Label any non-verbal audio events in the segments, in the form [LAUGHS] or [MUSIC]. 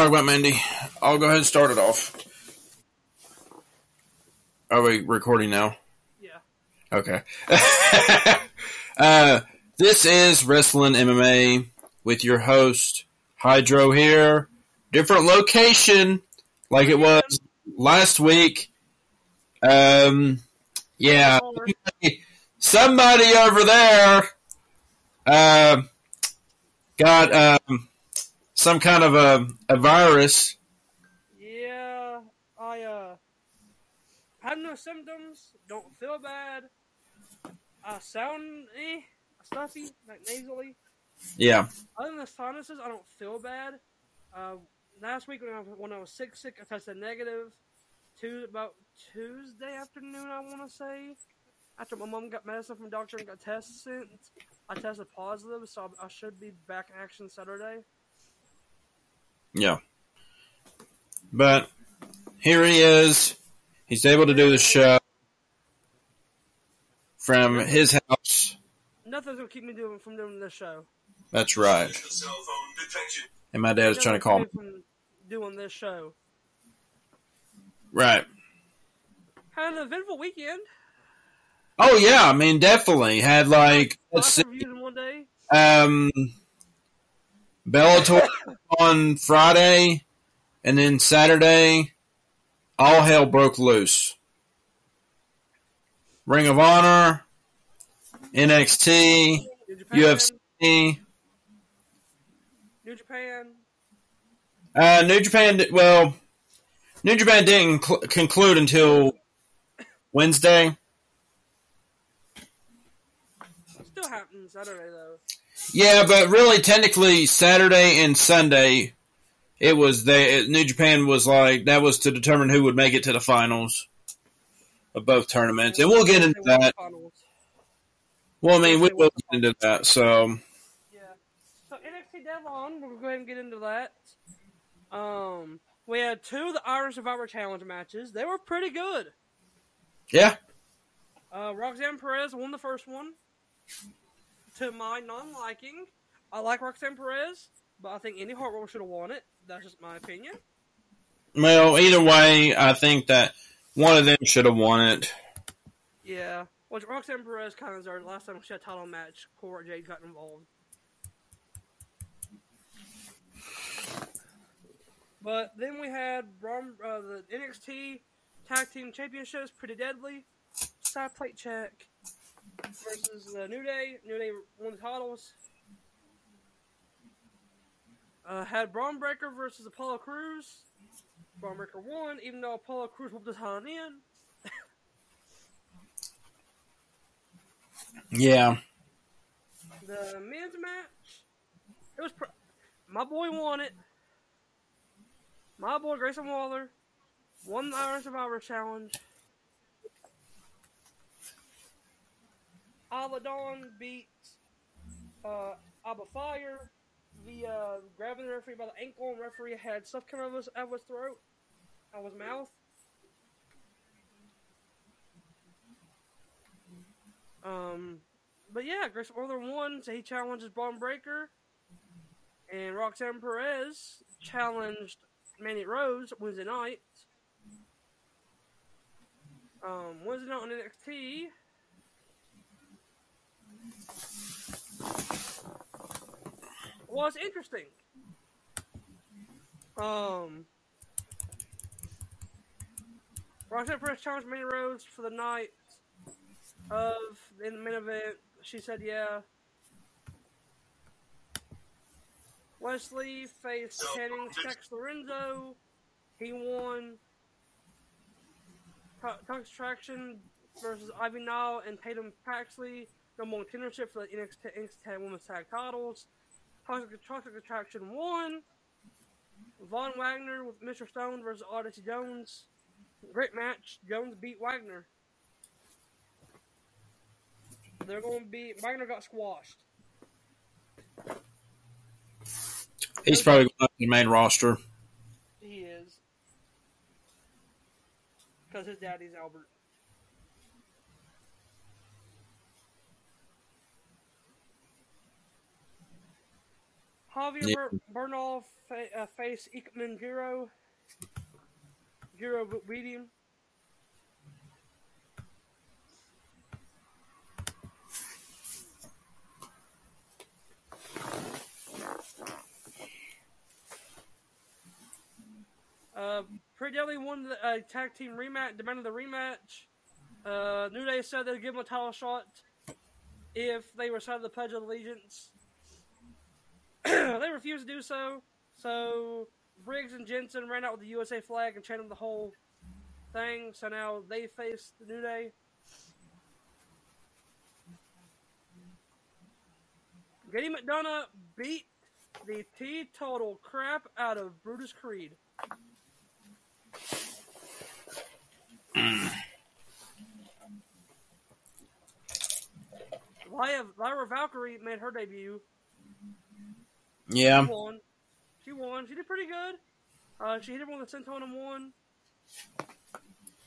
talk about Mandy. I'll go ahead and start it off. Are we recording now? Yeah. Okay. [LAUGHS] uh, this is Wrestling MMA with your host, Hydro here. Different location, like it was last week. Um, yeah. Somebody over there, uh, got, um, some kind of a, a virus. Yeah, I uh have no symptoms, don't feel bad. I sound eh, stuffy, like nasally. Yeah. Other than the sinuses, I don't feel bad. Uh, last week when I, was, when I was sick, sick, I tested negative. Two about Tuesday afternoon, I want to say. After my mom got medicine from the doctor and got tested, I tested positive, so I should be back in action Saturday. Yeah. But here he is. He's able to do the show from his house. Nothing's gonna keep me doing from doing this show. That's right. And my dad is trying to call me. From doing this show. Right. Had an eventful weekend. Oh yeah, I mean definitely had like let's see, one day. um Bellator on Friday, and then Saturday, all hell broke loose. Ring of Honor, NXT, UFC. New Japan. Uh, New Japan, well, New Japan didn't cl- conclude until Wednesday. Still happening Saturday though. Yeah, but really, technically, Saturday and Sunday, it was the New Japan was like that was to determine who would make it to the finals of both tournaments, and we'll get into They won the that. Well, I mean, we will get into that. So, Yeah. So NXT Devon, we'll go ahead and get into that. Um, we had two of the Iron Survivor Challenge matches. They were pretty good. yeah, Uh, Roxanne Perez won the first one. To my non-liking, I like Roxanne Perez, but I think Indy Hartwell should have won it. That's just my opinion. well, either way, I think that one of them should have won it. Yeah. Which Roxanne Perez kind of deserved. Last time she had a title match, Cora Jade got involved. But then we had uh, the NXT Tag Team Championships, Pretty Deadly, side plate check versus the New Day. New Day won the titles. Uh, had Bron Breakker versus Apollo Crews. Bron Breakker won, even though Apollo Crews whooped his hand in. Yeah, The men's match, it was pr- my boy won it. My boy Grayson Waller won the Iron Survivor Challenge. Aladon beat uh, Abba Fire via grabbing the referee by the ankle, and referee had stuff coming out of his, out of his throat, out of his mouth. Um, but yeah, Grayson Waller won, so he challenges Bron Breakker. And Roxanne Perez challenged Mandy Rose Wednesday night. Um, Wednesday night on NXT. Was interesting. Um, Roxanne Perez challenged Mandy Rose for the night of in the main event. She said, "Yeah." Wesley faced Jennings, Tex Lorenzo. He won. Toxic Traction versus Ivy Nile and Tatum Paxley. Number one contendership for the NXT, NXT Women's Tag Titles. Toxic, Toxic Attraction 1, Von Wagner with Mr. Stone versus Odyssey Jones. Great match. Jones beat Wagner. They're going to be. Wagner got squashed. he's probably going to the main roster. He is. Because his daddy's Albert. Javier Yeah. Ber- Bernal fa- uh, face Ikemen Jiro. Jiro beat him. Uh, won the uh, tag team rematch, demanded the rematch. Uh, New Day said they'd give him a title shot if they recited the Pledge of Allegiance. [CLEARS THROAT] they refused to do so, so Briggs and Jensen ran out with the USA flag and chanted the whole thing. So now they face the New Day. Grady McDonagh beat the teetotal crap out of Brutus Creed. [CLEARS THROAT] Lyra, Lyra Valkyrie made her debut. Yeah. She won. She won. She did pretty good. Uh, she hit him with a senton and won.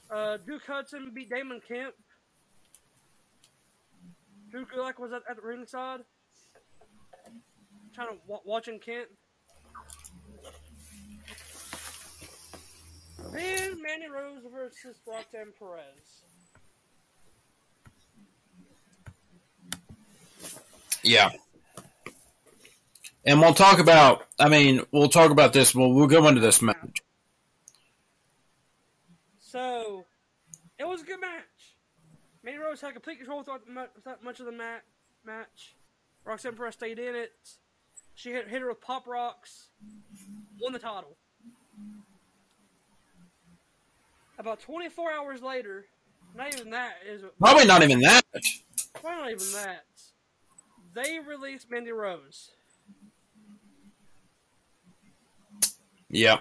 Uh, Duke Hudson beat Damon Kemp. Duke Gulak was at, at the ringside, trying to wa- watching Kemp. Then Mandy Rose versus Roxanne Perez. Yeah. And we'll talk about. I mean, we'll talk about this. We'll we'll go into this match. So, it was a good match. Mandy Rose had complete control throughout, the throughout much of the ma- match. Roxanne Perez stayed in it. She hit, hit her with pop rocks. Won the title. About 24 hours later, not even that is Probably not even that. probably not even that. They released Mandy Rose. Yeah.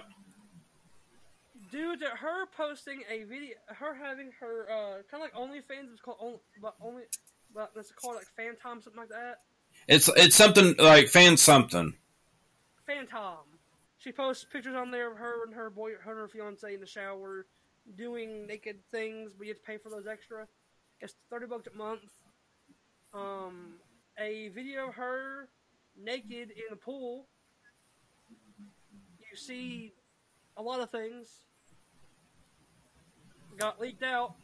due to her posting a video, her having her uh, kind of like OnlyFans, it's called only, but only, but it's called like Phantom, something like that. It's it's something like fan something. Phantom. She posts pictures on there of her and her boy, her and her fiance in the shower, doing naked things, but you have to pay for those extra. It's thirty bucks a month. Um, a video of her naked in a pool. You see a lot of things. Got leaked out.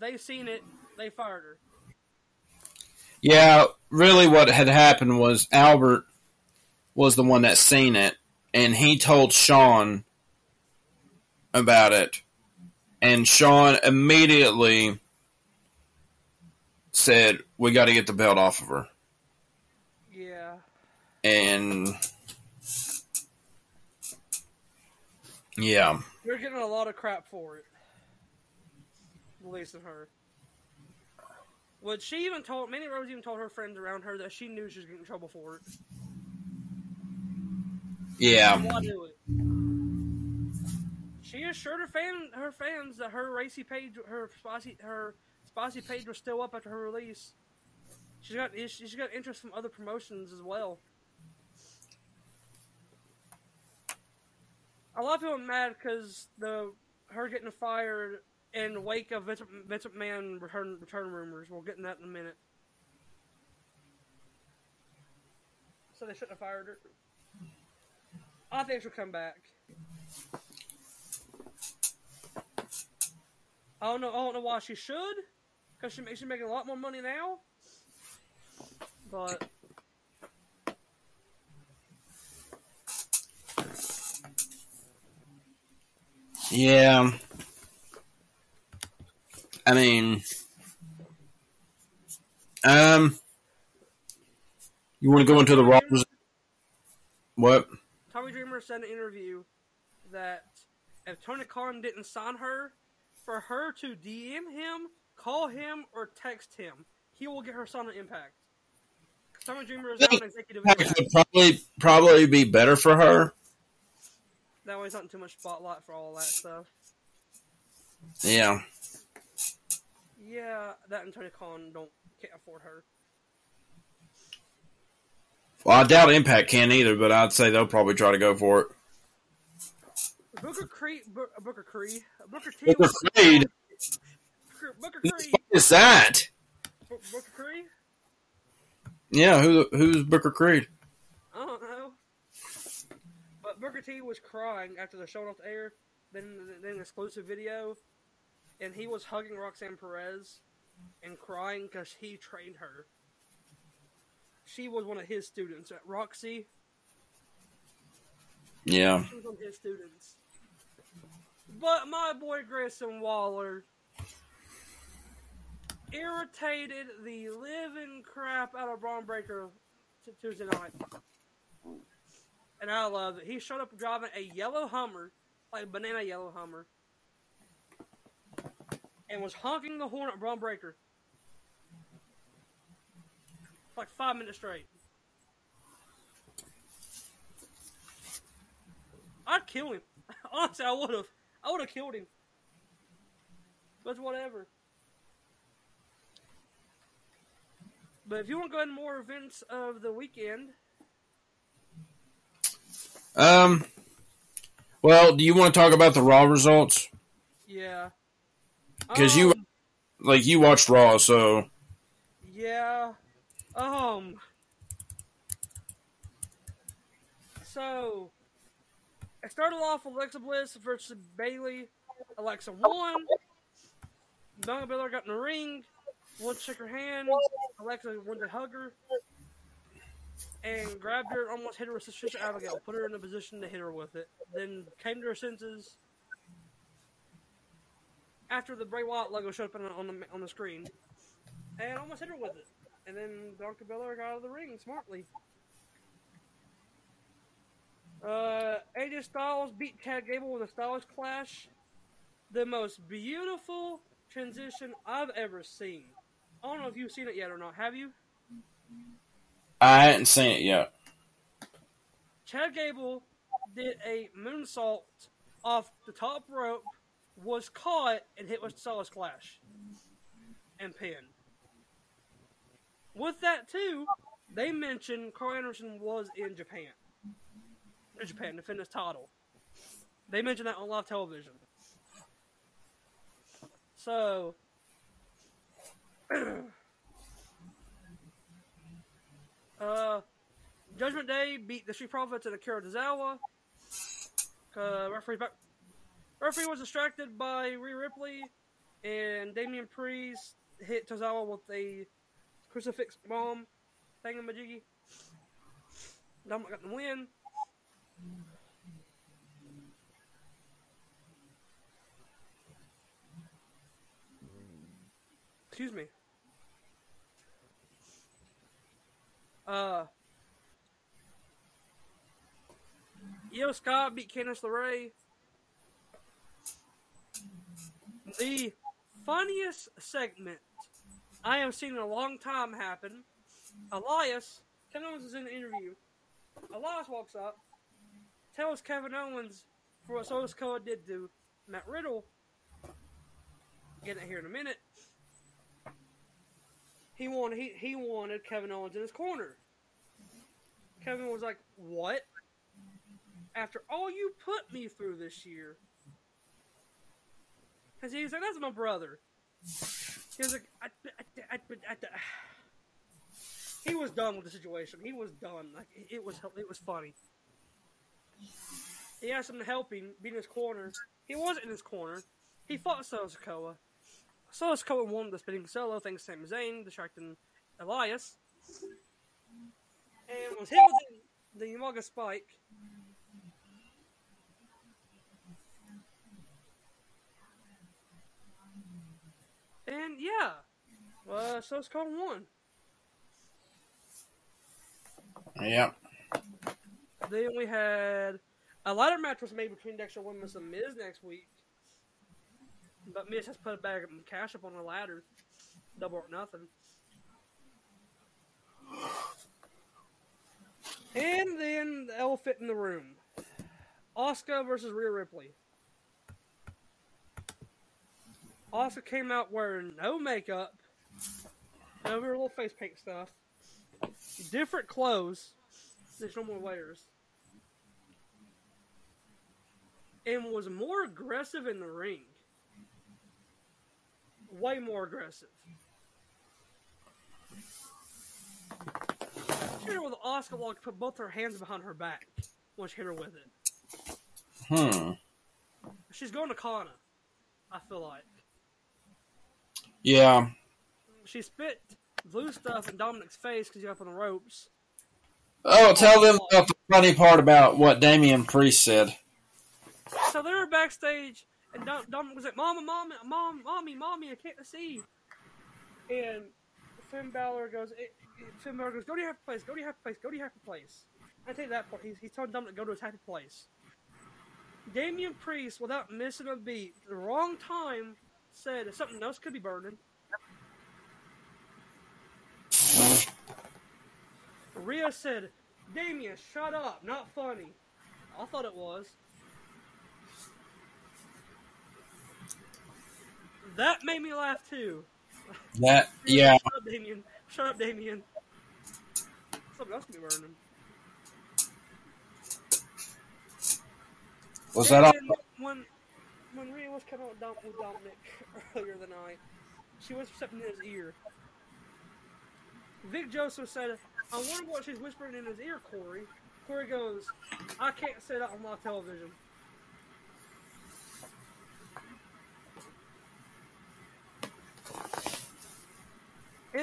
They seen it. They fired her. Yeah, really, what had happened was Albert was the one that seen it, and he told Sean about it, and Sean immediately said, "We got to get the belt off of her," Yeah. and yeah, They're getting a lot of crap for it. Releasing her. What she even told Mandy Rose even told her friends around her that she knew she was getting in trouble for it. yeah, Why do it? She assured her fan her fans that her racy page her spicy her spicy page was still up after her release. She's got she's got interest from other promotions as well. A lot of people are mad because the her getting fired in the wake of Vince, Vince McMahon return return rumors. We'll get in that in a minute. So they shouldn't have fired her. I think she'll come back. I don't know. I don't know why she should, because she she's making a lot more money now. But yeah. I mean, um, you want to go into the Raw? What? Tommy Dreamer said in an interview that if Tony Khan didn't sign her, for her to DM him, call him, or text him, he will get her signed on Impact. Tommy Dreamer is now an executive. It Impact. would probably probably be better for her. That way, it's not too much spotlight for all that stuff. Yeah. Yeah, that and Tony Khan don't can't afford her. Well, I doubt Impact can either, but I'd say they'll probably try to go for it. Booker Creed, Booker Creed, Booker T. Booker Creed? Booker, Booker Who the Creed, fuck is that? Booker Creed. Yeah, who who's Booker Creed? I. T was crying after the show went off the air, then then exclusive video, and he was hugging Roxanne Perez and crying because he trained her. She was one of his students at Roxy. Yeah. She was one of his students. But my boy Grayson Waller irritated the living crap out of Bron Breakker Tuesday night. And I love it. He showed up driving a yellow Hummer, like a banana yellow Hummer, and was honking the horn at Bron Breakker. Like five minutes straight. I'd kill him. [LAUGHS] Honestly, I would have. I would have killed him. But whatever. But if you want to go into more events of the weekend, Um. Well, do you want to talk about the Raw results? yeah. 'Cause you- Um, Like you watched Raw, so Yeah. Um. So, it started off Alexa Bliss versus Bayley. Alexa won. Bianca Belair got in the ring. To shake her hand. Alexa went to hug her. And grabbed her, almost hit her with Sister Abigail. Put her in a position to hit her with it. Then came to her senses. After the Bray Wyatt logo showed up on the, on the, on the screen. And almost hit her with it. And then Bianca Belair got out of the ring smartly. Uh, AJ Styles beat Chad Gable with a Styles Clash. The most beautiful transition I've ever seen. I don't know if you've seen it yet or not. Have you? I hadn't seen it yet. Chad Gable did a moonsault off the top rope, was caught, and hit with Styles Clash. And pinned. With that, too, they mentioned Karl Anderson was in Japan. In Japan defend his title. They mentioned that on live television. So. [CLEARS THROAT] uh, Judgment Day beat the Street Profits and Akira Tozawa. Uh, referee back. Referee was distracted by Rhea Ripley, and Damian Priest hit Tozawa with a crucifix bomb thingamajiggy. Dominic got the win. Excuse me. Uh, Scott beat Candice LeRae. The funniest segment I have seen in a long time happen. Elias, Kevin Owens is in the interview. Elias walks up, tells Kevin Owens for what Solo Sikoa did to Matt Riddle. Get it here in a minute. He wanted he, he wanted Kevin Owens in his corner. Kevin was like, "What? After all you put me through this year?" Because he's like, "That's my brother." He was like, I, I, I, [SIGHS] he was done with the situation. He was done. Like it was, it was funny. He asked him to help him, be in his corner. He wasn't in his corner. He fought Solo. Solo Sikoa won the spinning solo thanks to Sami Zayn distracting Elias. And was hit with the, the Umaga Spike. And yeah, uh, so it's called one. Yeah. Then we had a ladder match was made between Dexter Lumis and Miz next week. But Miz has put a bag of cash up on the ladder. Double or nothing. And then the elephant in the room. Asuka versus Rhea Ripley. Asuka came out wearing no makeup, no her little face paint stuff, different clothes There's no more layers, and was more aggressive in the ring. Way more aggressive. She hit her with Asuka Lock put both her hands behind her back when she hit her with it. Hmm. She's going to Kana. I feel like Yeah. she spit blue stuff in Dominic's face because you're up on the ropes. Oh, tell them about the funny part about what Damian Priest said. So they were backstage, and Dom- Dominic was like, "Mama, mama, mom, mommy, mommy, I can't see." And Finn Balor goes, eh, eh, "Finn Balor goes, go to your happy place, go to your happy place, go to your happy place." I take that part. He's, he's telling Dominic to go to his happy place. Damian Priest, without missing a beat, the wrong time, said something else could be burning. Rhea said, Damian, shut up, not funny. I thought it was. That made me laugh too. That [LAUGHS] yeah. Shut up, Damian. Shut up, Damian. Something else could be burning. Was that all? When when Rhea was coming with, Dom, with Dominic [LAUGHS] earlier than I, she was something in his ear. Vic Joseph said, "I wonder what she's whispering in his ear." Corey. Corey goes, "I can't say that on my television."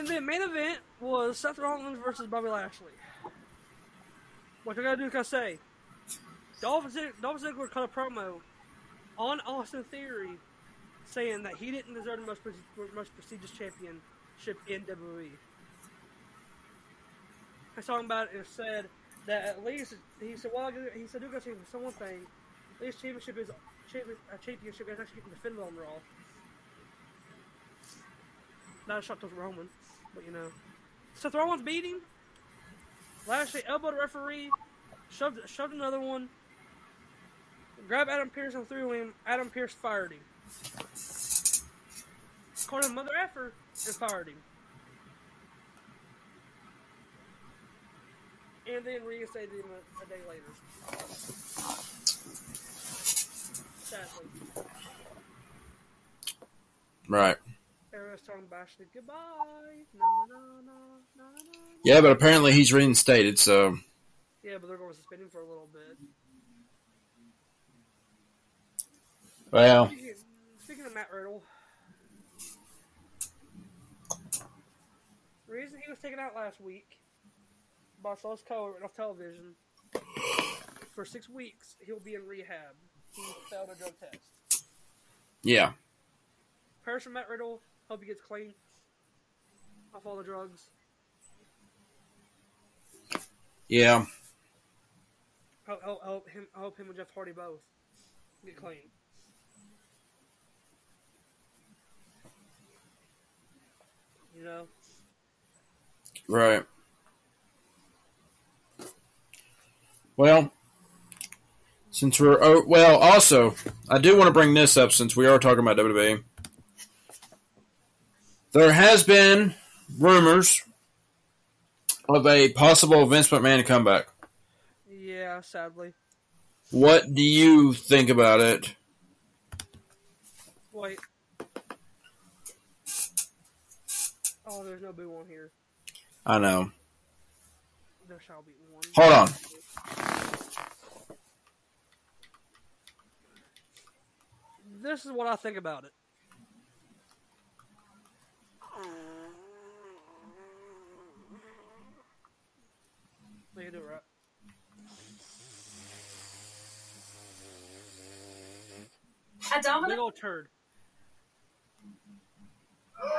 And the main event was Seth Rollins versus Bobby Lashley. What you gotta do, can I say? Dolph Ziggler, Dolph Ziggler cut a promo on Austin Theory saying that he didn't deserve the most, most prestigious championship in WWE. I talking about it and said that at least he said, well, he said, go see for one thing. At least championship is a championship is actually getting defended on Raw. Not a shot to Roman, but you know. Seth Rollins beat him. Lashley elbowed referee, shoved shoved another one, grabbed Adam Pearce and threw him. Adam Pearce fired him. Called him mother effer and fired him. And then reinstated him a, a day later. Sadly. Right. Everyone's telling Bashley goodbye. No, no, no. Yeah, but apparently he's reinstated, so Yeah, but they're going to suspend him for a little bit. well, Speaking, speaking of Matt Riddle, the reason he was taken out last week by Sauce Color off television for six weeks, he'll be in rehab. He failed a drug test. yeah. Prayers for Matt Riddle. Hope he gets clean off all the drugs. Yeah. Hope, hope, hope him, I hope him and Jeff Hardy both get clean. You know, Right. Well, since we're oh, well, also I do want to bring this up since we are talking about WWE. There has been rumors of a possible Vince McMahon comeback. yeah, sadly. What do you think about it? Wait. Oh, there's no boo on here. I know. There shall be one. Hold on. This is what I think about it. They can do it right. A Big Dominic old turd. Right.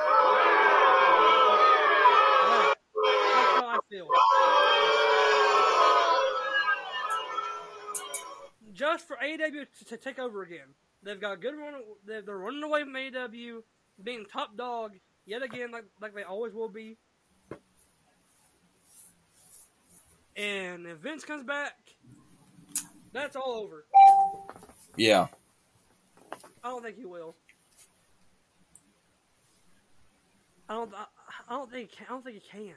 That's how I feel. Just for AEW to, to take over again. They've got a good run. They're, they're running away from AEW, being top dog yet again, like like they always will be. And if Vince comes back, that's all over. Yeah. I don't think he will. I don't. I, I don't think. I don't think he can.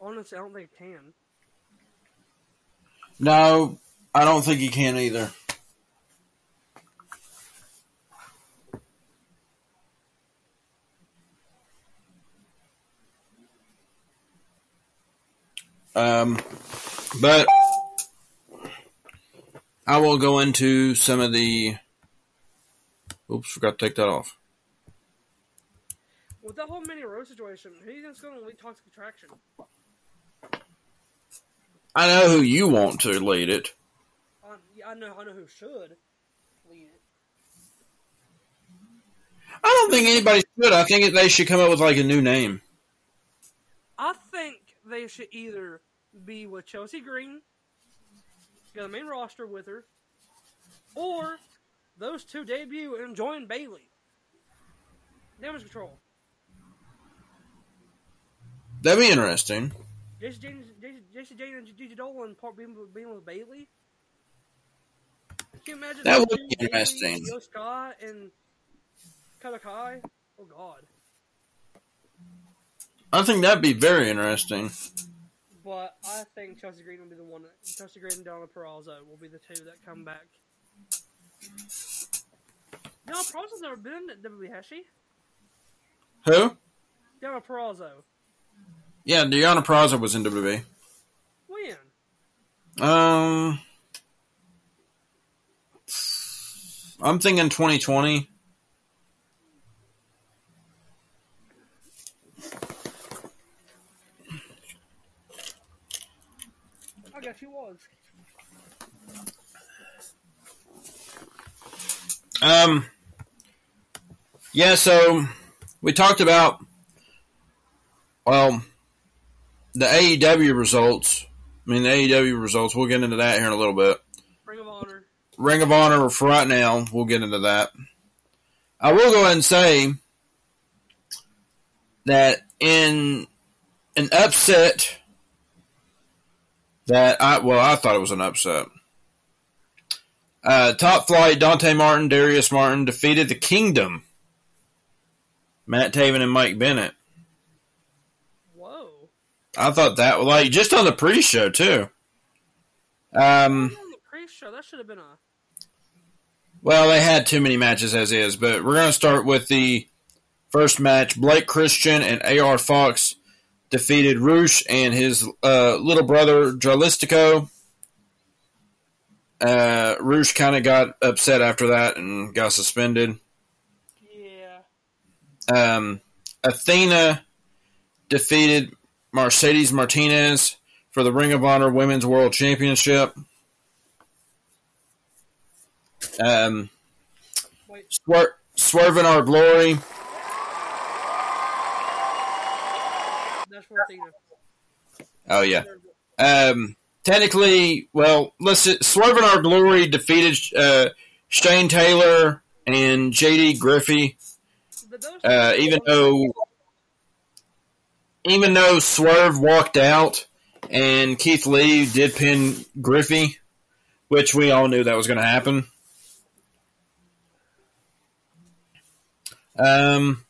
Honestly, I don't think he can. No, I don't think he can either. Um, but I will go into some of the. Oops, forgot to take that off. With that whole mini road situation, who do you think's going to lead Toxic Attraction? I know who you want to lead it. Yeah, I know, I know who should lead it. I don't think anybody should. I think they should come up with like a new name. I think they should either be with Chelsea Green, get the main roster with her, or those two debut and join Bayley. Damage Control. That'd be interesting. Jacy Jayne, Jason, Jacy Jayne and Gigi Dolan part being, being with Bayley. Can you imagine That would be interesting. Scott and Kanakai? Oh God! I think that'd be very interesting. But I think Chelsea Green will be the one. Chelsea Green and Deonna Purrazzo will be the two that come back. Deonna Purrazzo's never been at WWE, has she? Who? Deonna Purrazzo. Yeah, Deonna Purrazzo was in WWE. When? Um, I'm thinking 2020. I guess she was. Um, yeah, so we talked about, well, the AEW results. I mean, the AEW results. We'll get into that here in a little bit. Ring of Honor. Ring of Honor for right now. We'll get into that. I will go ahead and say that in an upset that I well I thought it was an upset. Uh, top flight Dante Martin, Darius Martin defeated the Kingdom. Matt Taven and Mike Bennett. Whoa. I thought that was like just on the pre-show too. Um, On the pre-show, that should have been a. Well, they had too many matches as is, but we're going to start with the first match. Blake Christian and AR Fox defeated Roosh and his uh, little brother Dralistico. Uh, Roosh kind of got upset after that and got suspended. Yeah. Um, Athena defeated Mercedes Martinez for the Ring of Honor Women's World Championship. Um. Swer- Swerve in Our Glory That's for Athena. Oh yeah. Um, technically, well, let's see, Swerve in Our Glory defeated uh, Shane Taylor and JD Griffey. Uh, even though, even though Swerve walked out and Keith Lee did pin Griffey, which we all knew that was going to happen. Um,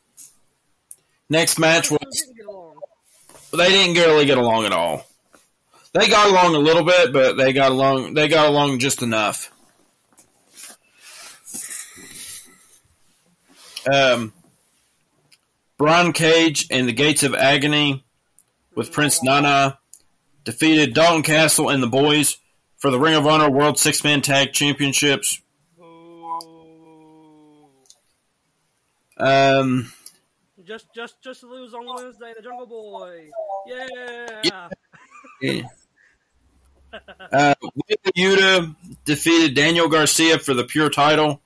next match was didn't get along. they didn't really get along at all. They got along a little bit, but they got along. They got along just enough. Um, Brian Cage and the Gates of Agony with Prince Nana defeated Dalton Castle and the boys for the Ring of Honor World Six Man Tag Championships. Um, Just, just, just lose on Wednesday, the Jungle Boy. Yeah. Yeah. uh, Yuta defeated Daniel Garcia for the pure title.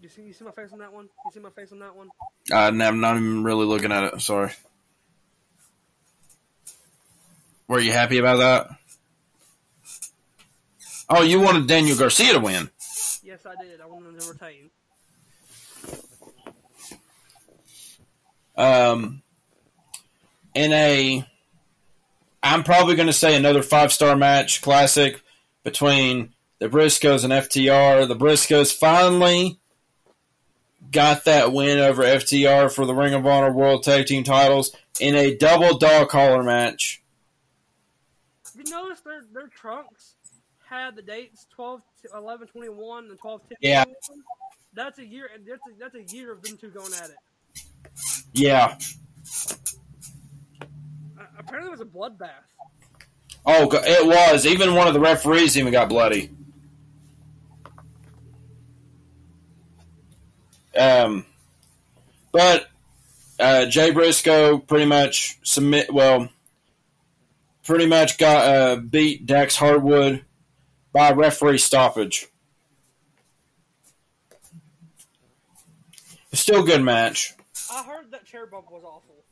You see, you see my face on that one. You see my face on that one. I'm not even really looking at it. Sorry. Were you happy about that? Oh, you wanted Daniel Garcia to win. Yes, I did. I wanted to retain. Um, in a, I'm probably going to say another five star match classic between the Briscoes and FTR. The Briscoes finally got that win over FTR for the Ring of Honor World Tag Team titles in a double dog collar match. You notice their their trunks had the dates 12, to 11, 21, and 12, 10, Yeah. 21? That's a year. and That's a, that's a year of them two going at it. Yeah. Uh, apparently, it was a bloodbath. Oh, it was. Even one of the referees even got bloody. Um, but uh, Jay Briscoe pretty much submit. Well, pretty much got uh, beat Dax Harwood by referee stoppage. Still a good match. I heard that chair bump was awful.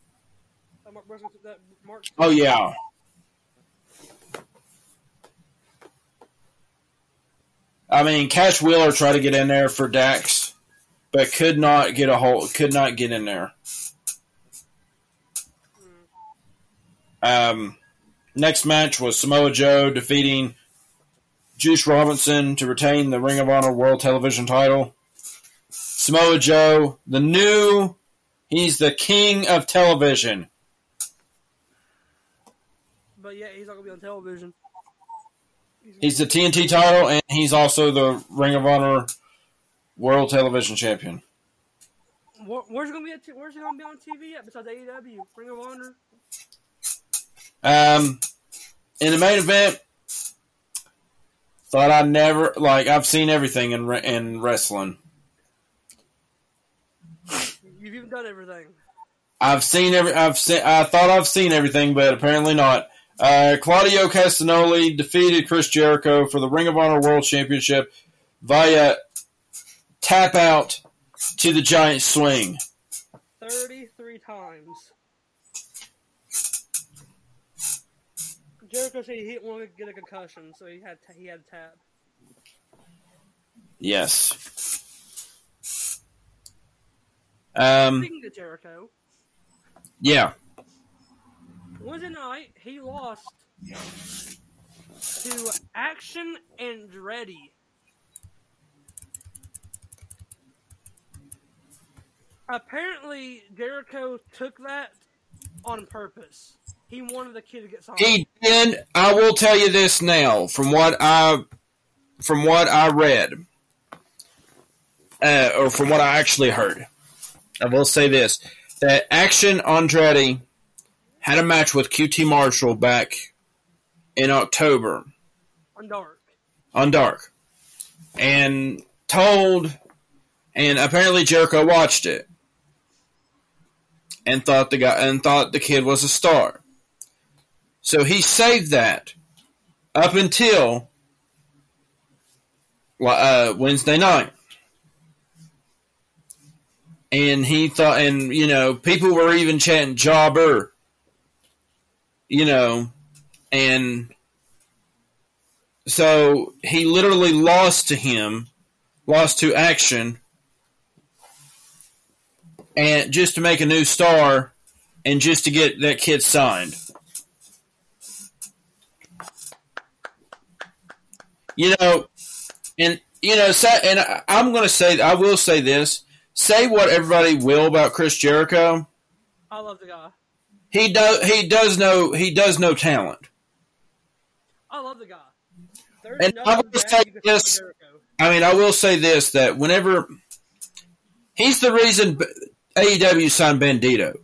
That Mark, that Mark Oh yeah. I mean, Cash Wheeler tried to get in there for Dax, but could not get a hold. Could not get in there. Um, next match was Samoa Joe defeating Juice Robinson to retain the Ring of Honor World Television title. Samoa Joe, the new, he's the king of television. But yeah, he's not gonna be on television. He's the TNT title, and he's also the Ring of Honor World Television Champion. Where, where's he gonna be? T- where's he gonna be on TV at besides AEW, Ring of Honor? Um, in the main event, thought I never like I've seen everything in re- in wrestling. You've even done everything. I've seen every. I've seen. I thought I've seen everything, but apparently not. Uh, Claudio Castagnoli defeated Chris Jericho for the Ring of Honor World Championship via tap out to the giant swing. Thirty-three times. Jericho said he didn't want to get a concussion, so he had to, he had to tap. Yes. Um. Speaking of Jericho, Yeah. Wednesday night he lost to Action and Andretti. Apparently, Jericho took that on purpose. He wanted the kid to get signed. He did. I will tell you this now, from what I, from what I read, uh, or from what I actually heard. I will say this: that Action Andretti had a match with QT Marshall back in October on dark. on Dark, and told, and apparently Jericho watched it and thought the guy and thought the kid was a star. So he saved that up until uh, Wednesday night. And he thought, and you know, people were even chanting "jobber," you know, and so he literally lost to him, lost to Action, and just to make a new star, and just to get that kid signed. You know, and you know, and I- I'm going to say, I will say this: say what everybody will about Chris Jericho, I love the guy. he does, he does know, he does know talent. I love the guy. There's And nothing I will say you can say about this- I mean, I will say this: that whenever he's the reason AEW signed Bandito,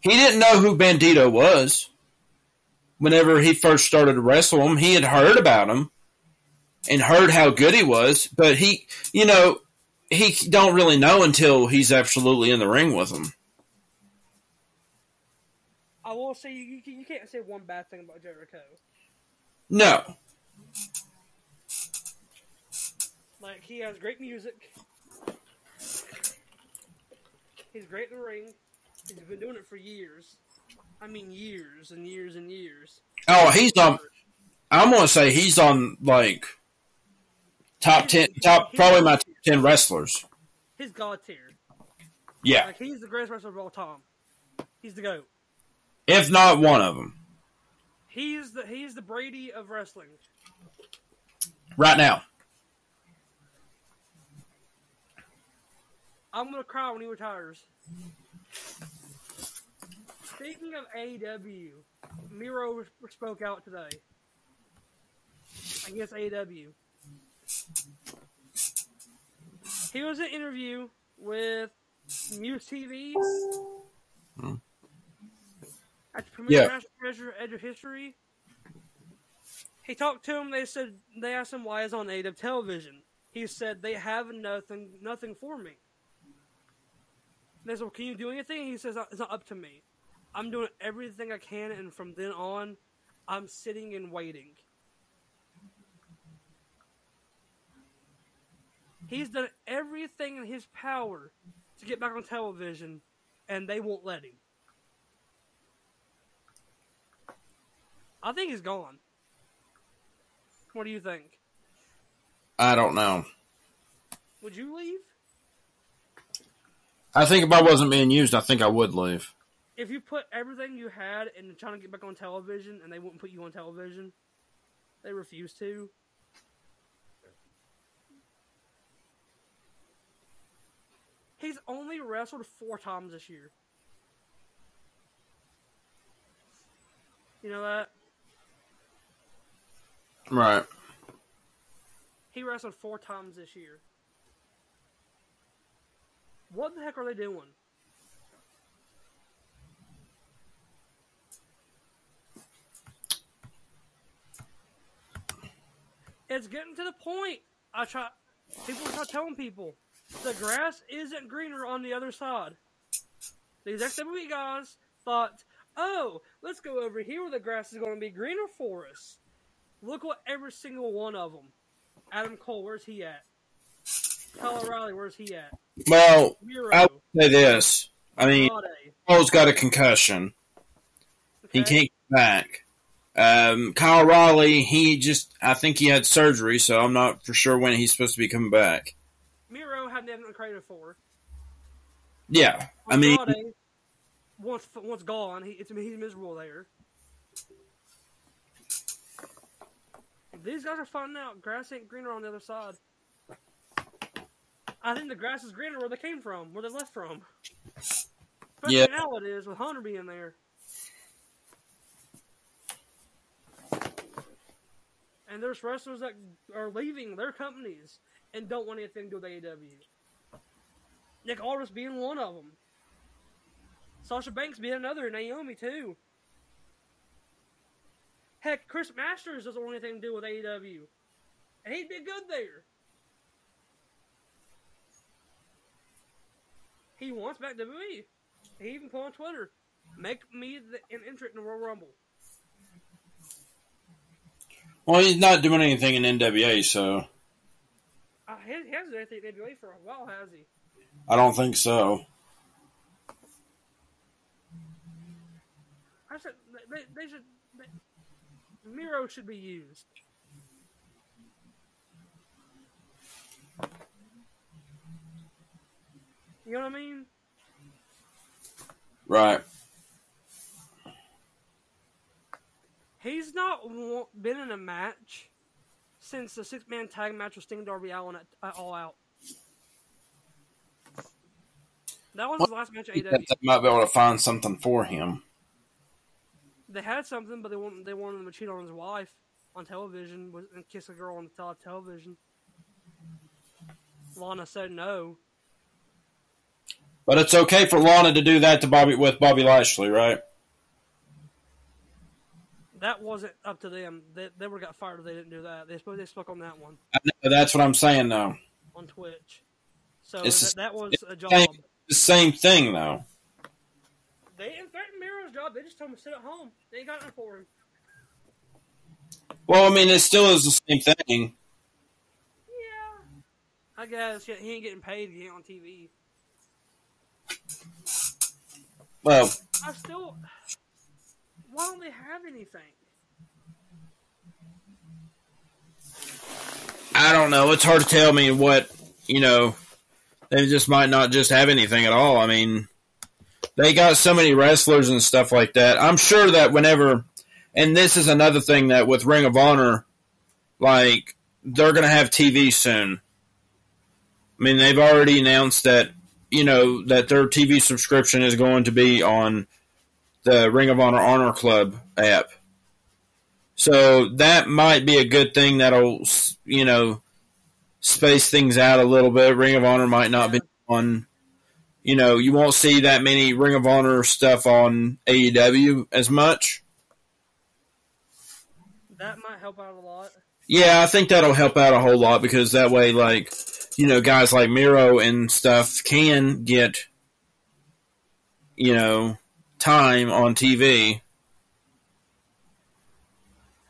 he didn't know who Bandito was. Whenever he first started to wrestle him, he had heard about him and heard how good he was, but he, you know, he don't really know until he's absolutely in the ring with him. I will say you, you, can- you can't say one bad thing about Jericho. No, Like he has great music. He's great in the ring. He's been doing it for years. I mean years and years and years. oh, he's on. I'm gonna say he's on like top ten, top probably my top ten wrestlers. He's god tier. Yeah, Like he's the greatest wrestler of all time. He's the goat. if not one of them, He's the he's the Brady of wrestling. right now. I'm gonna cry when he retires. Speaking of AEW, Miro spoke out today against AEW. He was in an interview with Muse TV, hmm. at the premier Yeah. match measure edge of history. He talked to him. They said they asked him why he's on AW television. He said they have nothing, nothing for me. They said, well, "Can you do anything?" He says, "It's not up to me. I'm doing everything I can, and from then on, I'm sitting and waiting." He's done everything in his power to get back on television, and they won't let him. I think he's gone. What do you think? I don't know. Would you leave? I think if I wasn't being used, I think I would leave. If you put everything you had in trying to get back on television and they wouldn't put you on television, they refuse to. He's only wrestled four times this year. You know that? Right. He wrestled four times this year. What the heck are they doing? It's getting to the point. I try. People start telling people the grass isn't greener on the other side. These XWE guys thought, "Oh, let's go over here where the grass is going to be greener for us." Look what every single one of them. Adam Cole, where's he at? Kyle O'Reilly, where's he at? Well, Miro, I would say this. I mean, Cole's got a concussion. He can't get back. Um, Kyle Riley, he just, I think he had surgery, so I'm not for sure when he's supposed to be coming back. Miro hadn't even been created for. Yeah. I mean, once once gone, he, it's, he's miserable there. These guys are finding out grass ain't greener on the other side. I think the grass is greener where they came from, where they left from. Especially Yeah. now it is with Hunter being there. And there's wrestlers that are leaving their companies and don't want anything to do with AEW. Nick Aldis being one of them. Sasha Banks being another, Naomi too. Heck, Chris Masters doesn't want anything to do with AEW. And he'd be good there. He wants back WWE. He even put on Twitter, make me the, an entrant in the Royal Rumble. Well, he's not doing anything in NWA, so Uh, he, hasn't done anything in WWE for a while, has he? I don't think so. I said they, they should. They, Miro should be used. You know what I mean? Right. He's not been in a match since the six man tag match with Sting Darby Allin at, at All Out. That was his last match at He They might be able to find something for him. They had something, but they wanted they wanted him to cheat on his wife on television and kiss a girl on the tele- television. Lana said no. But it's okay for Lana to do that to Bobby with Bobby Lashley, right? That wasn't up to them. They, they would have got fired if they didn't do that. They spoke, they spoke on that one I know, that's what I'm saying, though. on Twitch. So It's- that, that was a job. Same, the same thing, though. They didn't threaten Miro's job. They just told him to sit at home. They ain't got nothing for him. Well, I mean, it still is the same thing. Yeah. I guess yeah, he ain't getting paid to get on TV. Well, I still. Why don't they have anything? I don't know. It's hard to tell me what, you know, they just might not just have anything at all. I mean, they got so many wrestlers and stuff like that. I'm sure that whenever, and this is another thing that with Ring of Honor, like, they're going to have TV soon. I mean, they've already announced that, you know, that their TV subscription is going to be on the Ring of Honor Honor Club app. So that might be a good thing that'll, you know, space things out a little bit. Ring of Honor might not be on you know, you won't see that many Ring of Honor stuff on AEW as much. That might help out a lot. Yeah, I think that'll help out a whole lot because that way, like, you know, guys like Miro and stuff can get, you know, time on TV.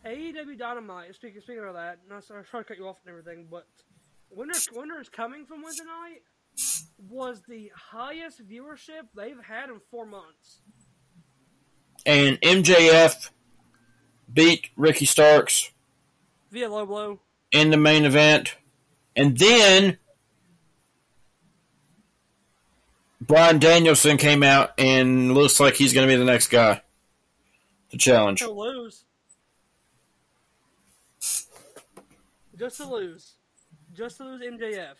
AEW Dynamite. Speaking speaking of that, sorry, sorry to cut you off and everything, but Winter Winter is coming from Wednesday night was the highest viewership they've had in four months. And MJF beat Ricky Starks Via low blow. in the main event. And then Bryan Danielson came out and looks like he's going to be the next guy to challenge. To lose. Just to lose. Just to lose MJF.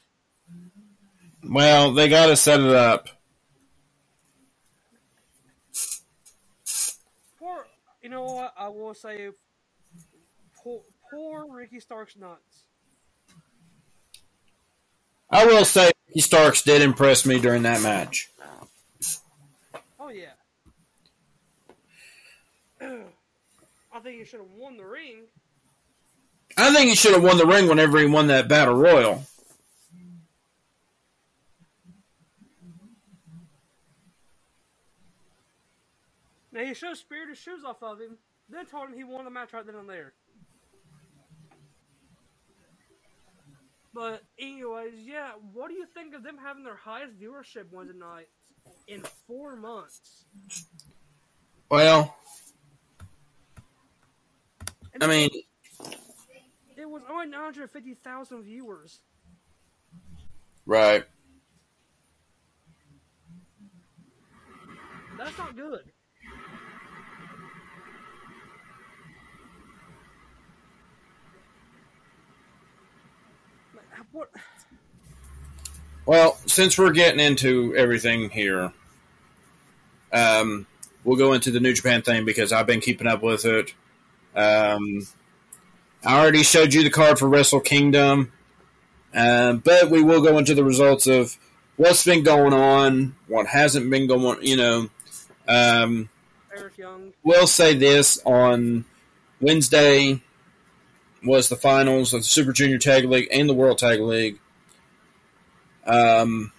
Well, they got to set it up. Poor, you know what? I will say, poor, poor Ricky Stark's nuts. I will say Ricky Starks did impress me during that match. Oh yeah. [CLEARS THROAT] I think he should have won the ring. I think he should have won the ring whenever he won that battle royal. Now he should have speared his shoes off of him, then told him he won the match right then and there. But anyways, yeah, what do you think of them having their highest viewership Wednesday night in four months? Well, And I mean, it was only 950,000 viewers. right. That's not good. Like, What? Well, since we're getting into everything here, um, we'll go into the New Japan thing because I've been keeping up with it. Um, I already showed you the card for Wrestle Kingdom, um, but we will go into the results of what's been going on, what hasn't been going. You know, um, Eric Young. will say this on Wednesday was the finals of the Super Junior Tag League and the World Tag League. Um,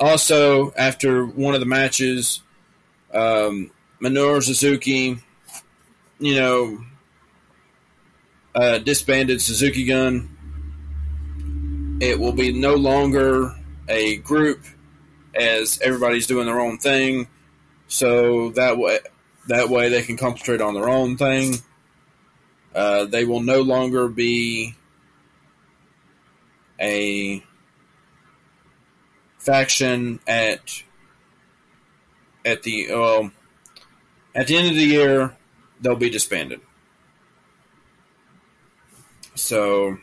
also, after one of the matches, um, Minoru Suzuki, you know, uh, disbanded Suzuki Gun. It will be no longer a group as everybody's doing their own thing. So that way, that way they can concentrate on their own thing. Uh, they will no longer be a faction at at the well, at the end of the year. They'll be disbanded. So,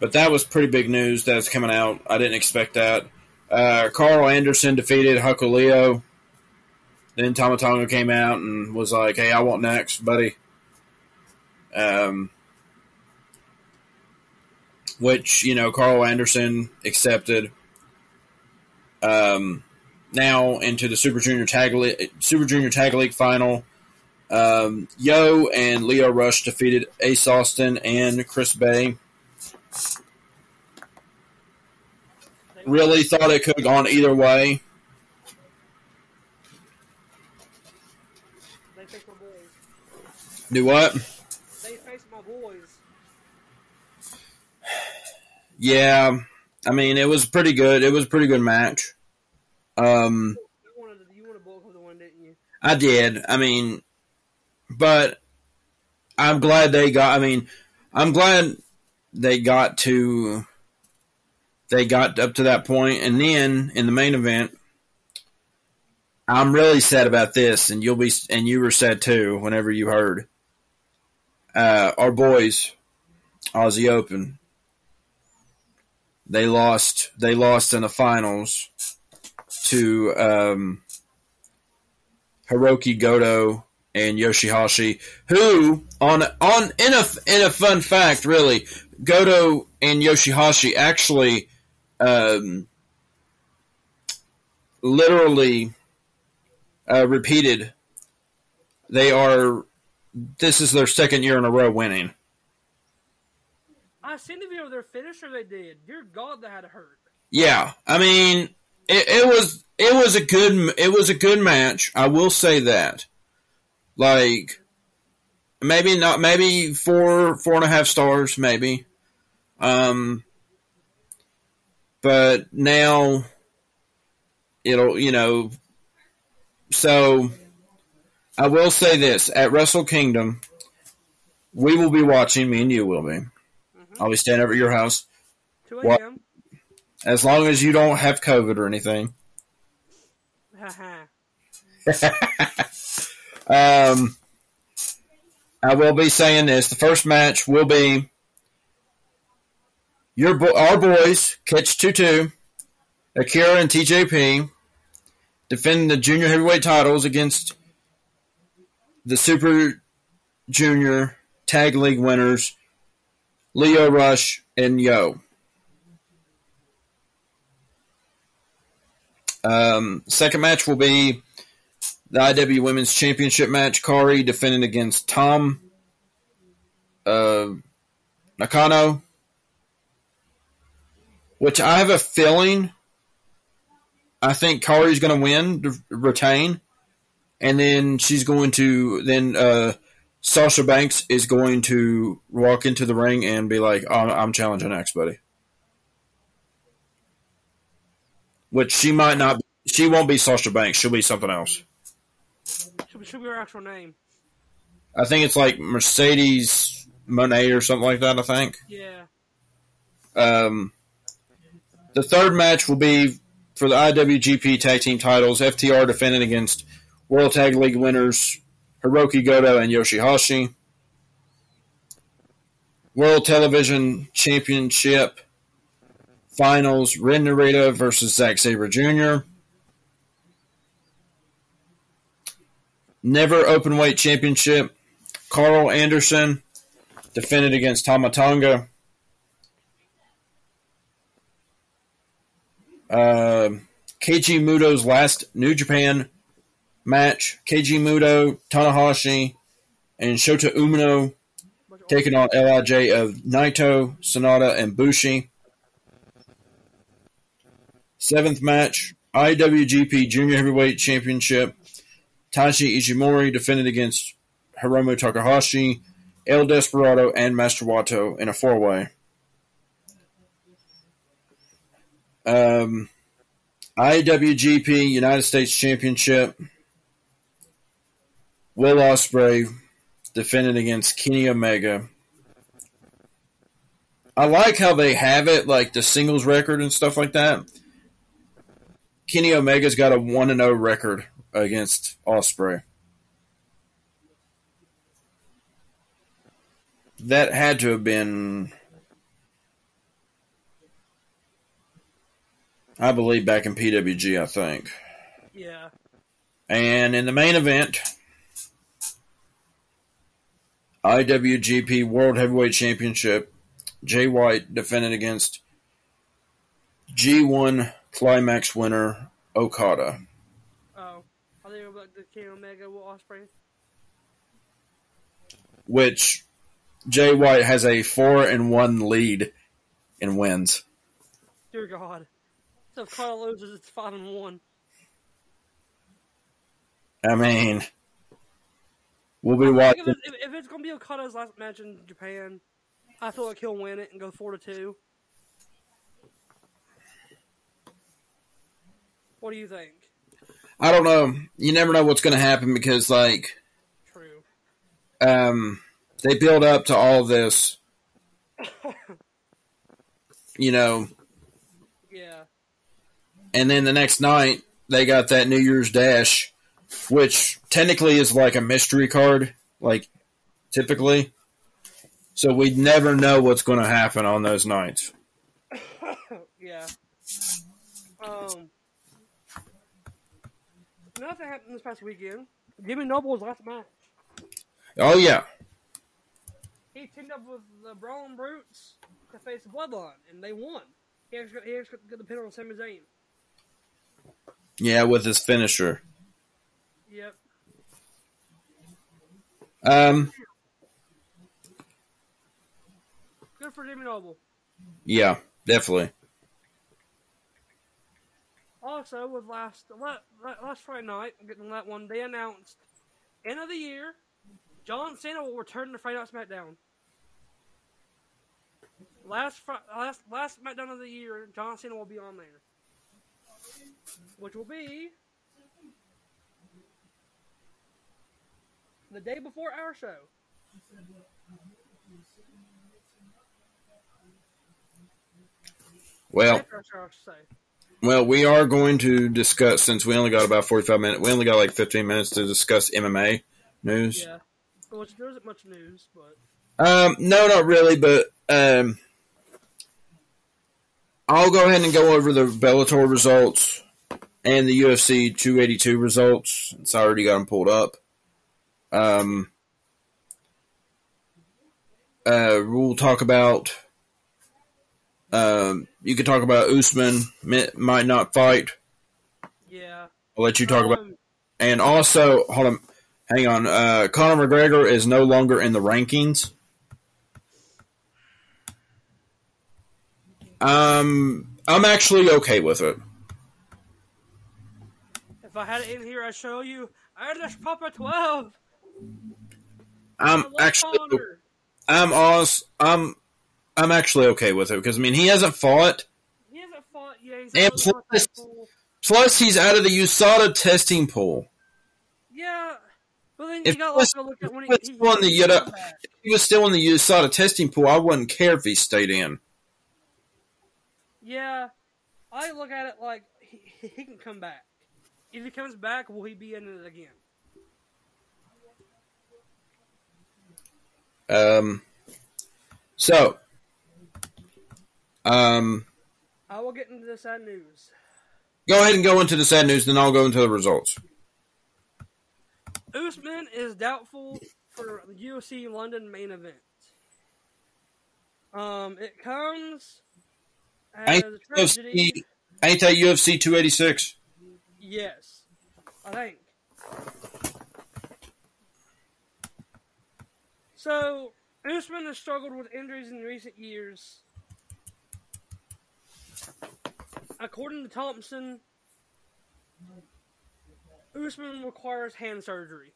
but that was pretty big news that's coming out. I didn't expect that. Uh, Karl Anderson defeated Hucko Then Tama Tonga came out and was like, "Hey, I want next, buddy." Um, which you know, Karl Anderson accepted. Um, now into the Super Junior Tag League, Super Junior Tag League final. Um, Yo and Lio Rush defeated Ace Austin and Chris Bey. Really thought it could have gone either way. Do what? They face my boys. Yeah, I mean it was pretty good. It was a pretty good match. Um, You wanted you wanted both of the one, didn't you? I did. I mean, but I'm glad they got. I mean, I'm glad they got to. They got up to that point, and then in the main event, I'm really sad about this, and you'll be, and you were sad too. Whenever you heard, uh, our boys, Aussie Open, they lost. They lost in the finals to um, Hiroki Goto and Yoshihashi, who on on in a in a fun fact, really, Goto and Yoshihashi actually um, literally uh, repeated. They are. This is their second year in a row winning. I seen the video of their finisher they did. Dear God, that had to hurt. Yeah, I mean, it, it was it was a good it was a good match. I will say that. Like, maybe not, maybe four four and a half stars, maybe. Um, but now it'll you know. So, I will say this at Wrestle Kingdom, we will be watching. Me and you will be. I'll be staying over at your house. 2 What? a.m. As long as you don't have COVID or anything. [LAUGHS] Um, I will be saying this. The first match will be your bo- our boys, Catch 2 2, Akira and TJP, defending the junior heavyweight titles against the Super Junior Tag League winners, Lio Rush and Yo. Um, second match will be the IW Women's Championship match. Kairi defending against Tam uh, Nakano, which I have a feeling. I think Kairi's going to win, retain, and then she's going to then uh, Sasha Banks is going to walk into the ring and be like, oh, "I'm challenging X, buddy." Which she might not. Be, She won't be Sasha Banks. She'll be something else. Should, be- should be her actual name. I think it's like Mercedes Monet or something like that. I think. Yeah. Um, the third match will be for the IWGP Tag Team titles. FTR defending against World Tag League winners Hiroki Goto and Yoshihashi. World Television Championship Finals: Ren Narita versus Zack Sabre Jr. Never Openweight Championship: Karl Anderson defended against Tama Tonga. Uh, Muto's last New Japan match. Keiji Muto, Tanahashi, and Shota Umino taking on Lij of Naito, Sanada, and Bushi. Seventh match, IWGP Junior Heavyweight Championship. Taiji Ishimori defended against Hiromu Takahashi, El Desperado, and Master Wato in a four-way. Um, IWGP United States Championship. Will Ospreay defending against Kenny Omega. I like how they have it, like the singles record and stuff like that. Kenny Omega's got a one and zero record against Ospreay. That had to have been, I believe, back in PWG. I think. Yeah. And in the main event, IWGP World Heavyweight Championship, Jay White defended against G1 Climax winner Okada. Oh. I think about the King Omega Ospreay. Which Jay White has a four and one lead and wins. Dear God. So if Carl loses, it's five and one. I mean, we'll be watching. If, it, if, it's gonna be Okada's last match in Japan, I feel like he'll win it and go four to two. What do you think? I don't know. You never know what's going to happen because, like, True. um, they build up to all this. You know, [LAUGHS] Yeah. and then the next night they got that New Year's Dash, which technically is like a mystery card, like typically. So we never know what's going to happen on those nights. [COUGHS] Yeah. Um. Nothing happened this past weekend. Jimmy Noble's last match. Oh yeah, He teamed up with the Brawling Brutes to face the Bloodline, and they won. He actually got, he actually got the pin on Sami Zayn. Yeah, with his finisher. Yep. Um, Good for Jimmy Noble. yeah, definitely. Also, with last la- la- last Friday night, getting that one, they announced end of the year, John Cena will return to Friday Night SmackDown. Last last last SmackDown of the year, John Cena will be on there, which will be the day before our show. Well, After our show, I should say. well, we are going to discuss since we only got about forty-five minutes. We only got like fifteen minutes to discuss MMA news. Yeah, which there isn't much news, but Um, no, not really, but um, I'll go ahead and go over the Bellator results and the UFC 282 results. It's already got them pulled up. Um, uh, we'll talk about. Um, you could talk about Usman might not fight. yeah. I'll let you talk about. Um, And also, hold on, hang on. Uh, Conor McGregor is no longer in the rankings. Um, I'm actually okay with it. If I had it in here, I'd show you. I just pop a twelve. I I'm actually. I'm os- I'm, I'm actually okay with it because I mean he hasn't fought. He hasn't fought yet. He's And the plus- he's out of the USADA testing pool. Yeah, but then If you got like to look at when he, was the he back. If he was still in the USADA testing pool, I wouldn't care if he stayed in. Yeah, I look at it like he, he can come back. If he comes back, will he be in it again? Um, so, um, I will get into the sad news. go ahead and go into the sad news, then I'll go into the results. Usman is doubtful for the UFC London main event. Um, it comes as Ain't a tragedy. UFC, ain't that UFC 286? Yes, I think. So, Usman has struggled with injuries in recent years. According to Thompson, Usman requires hand surgery.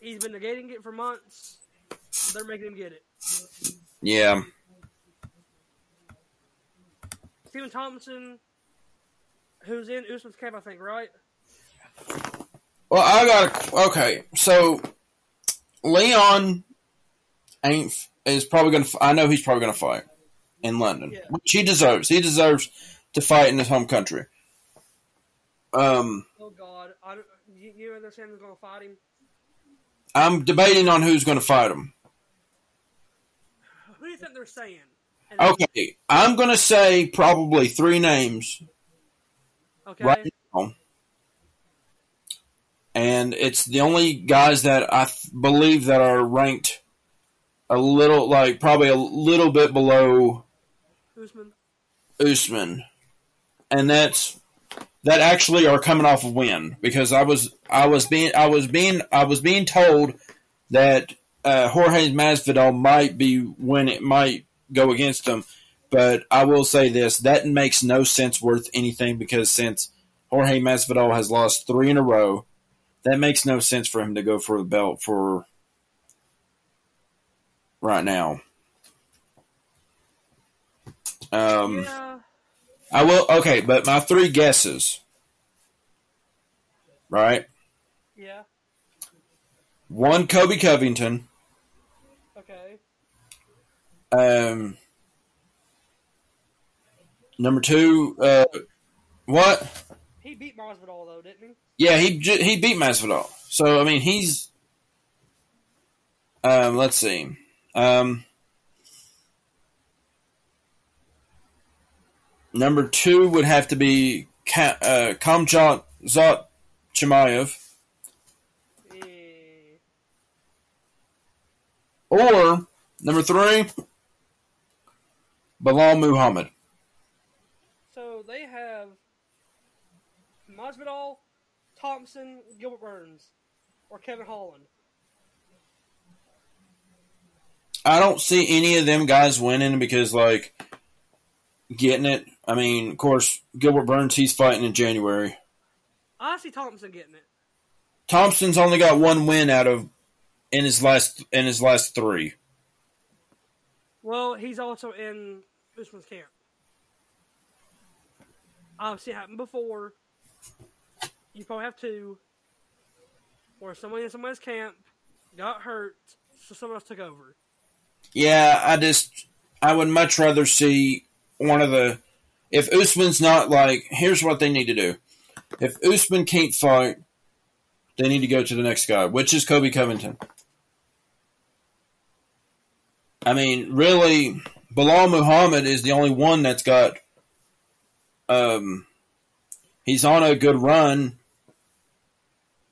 He's been negating it for months. They're making him get it. Yeah. Stephen Thompson, who's in Usman's camp, I think, right? Well, I got okay. So Leon ain't is probably gonna. I know he's probably gonna fight in London, Yeah. which he deserves. He deserves to fight in his home country. Um, Oh God, I don't, you, you understand who's gonna fight him? I'm debating on who's gonna fight him. Who do you think they're saying? And- Okay, I'm gonna say probably three names Okay. right now, and it's the only guys that I believe that are ranked a little, like probably a little bit below Usman. Usman, and that's that actually are coming off a win because I was I was being I was being I was being told that uh, Jorge Masvidal might be when it might go against him, but I will say this that makes no sense worth anything because since Jorge Masvidal has lost three in a row, that makes no sense for him to go for the belt for right now. Um, yeah. I will. Okay, but my three guesses. Right, Yeah. one Colby Covington. Okay. Um, number two, uh, what? He beat Masvidal though, didn't he? Yeah, he he beat Masvidal. So I mean, he's. Um, let's see. Um, number two would have to be Ka- uh, Kamjat Zot Chimaev. Or number three, Belal Muhammad. So they have Masvidal, Thompson, Gilbert Burns, or Kevin Holland. I don't see any of them guys winning because, like, getting it. I mean, of course, Gilbert Burns, he's fighting in January. I see Thompson getting it. Thompson's only got one win out of in his last in his last three. Well, he's also in Usman's camp. I've seen it happen before. You probably have two, where someone in somebody's camp got hurt, so someone else took over. Yeah, I just I would much rather see one of the if Usman's not like here's what they need to do. If Usman can't fight, they need to go to the next guy, which is Colby Covington. I mean, really, Belal Muhammad is the only one that's got. Um, he's on a good run.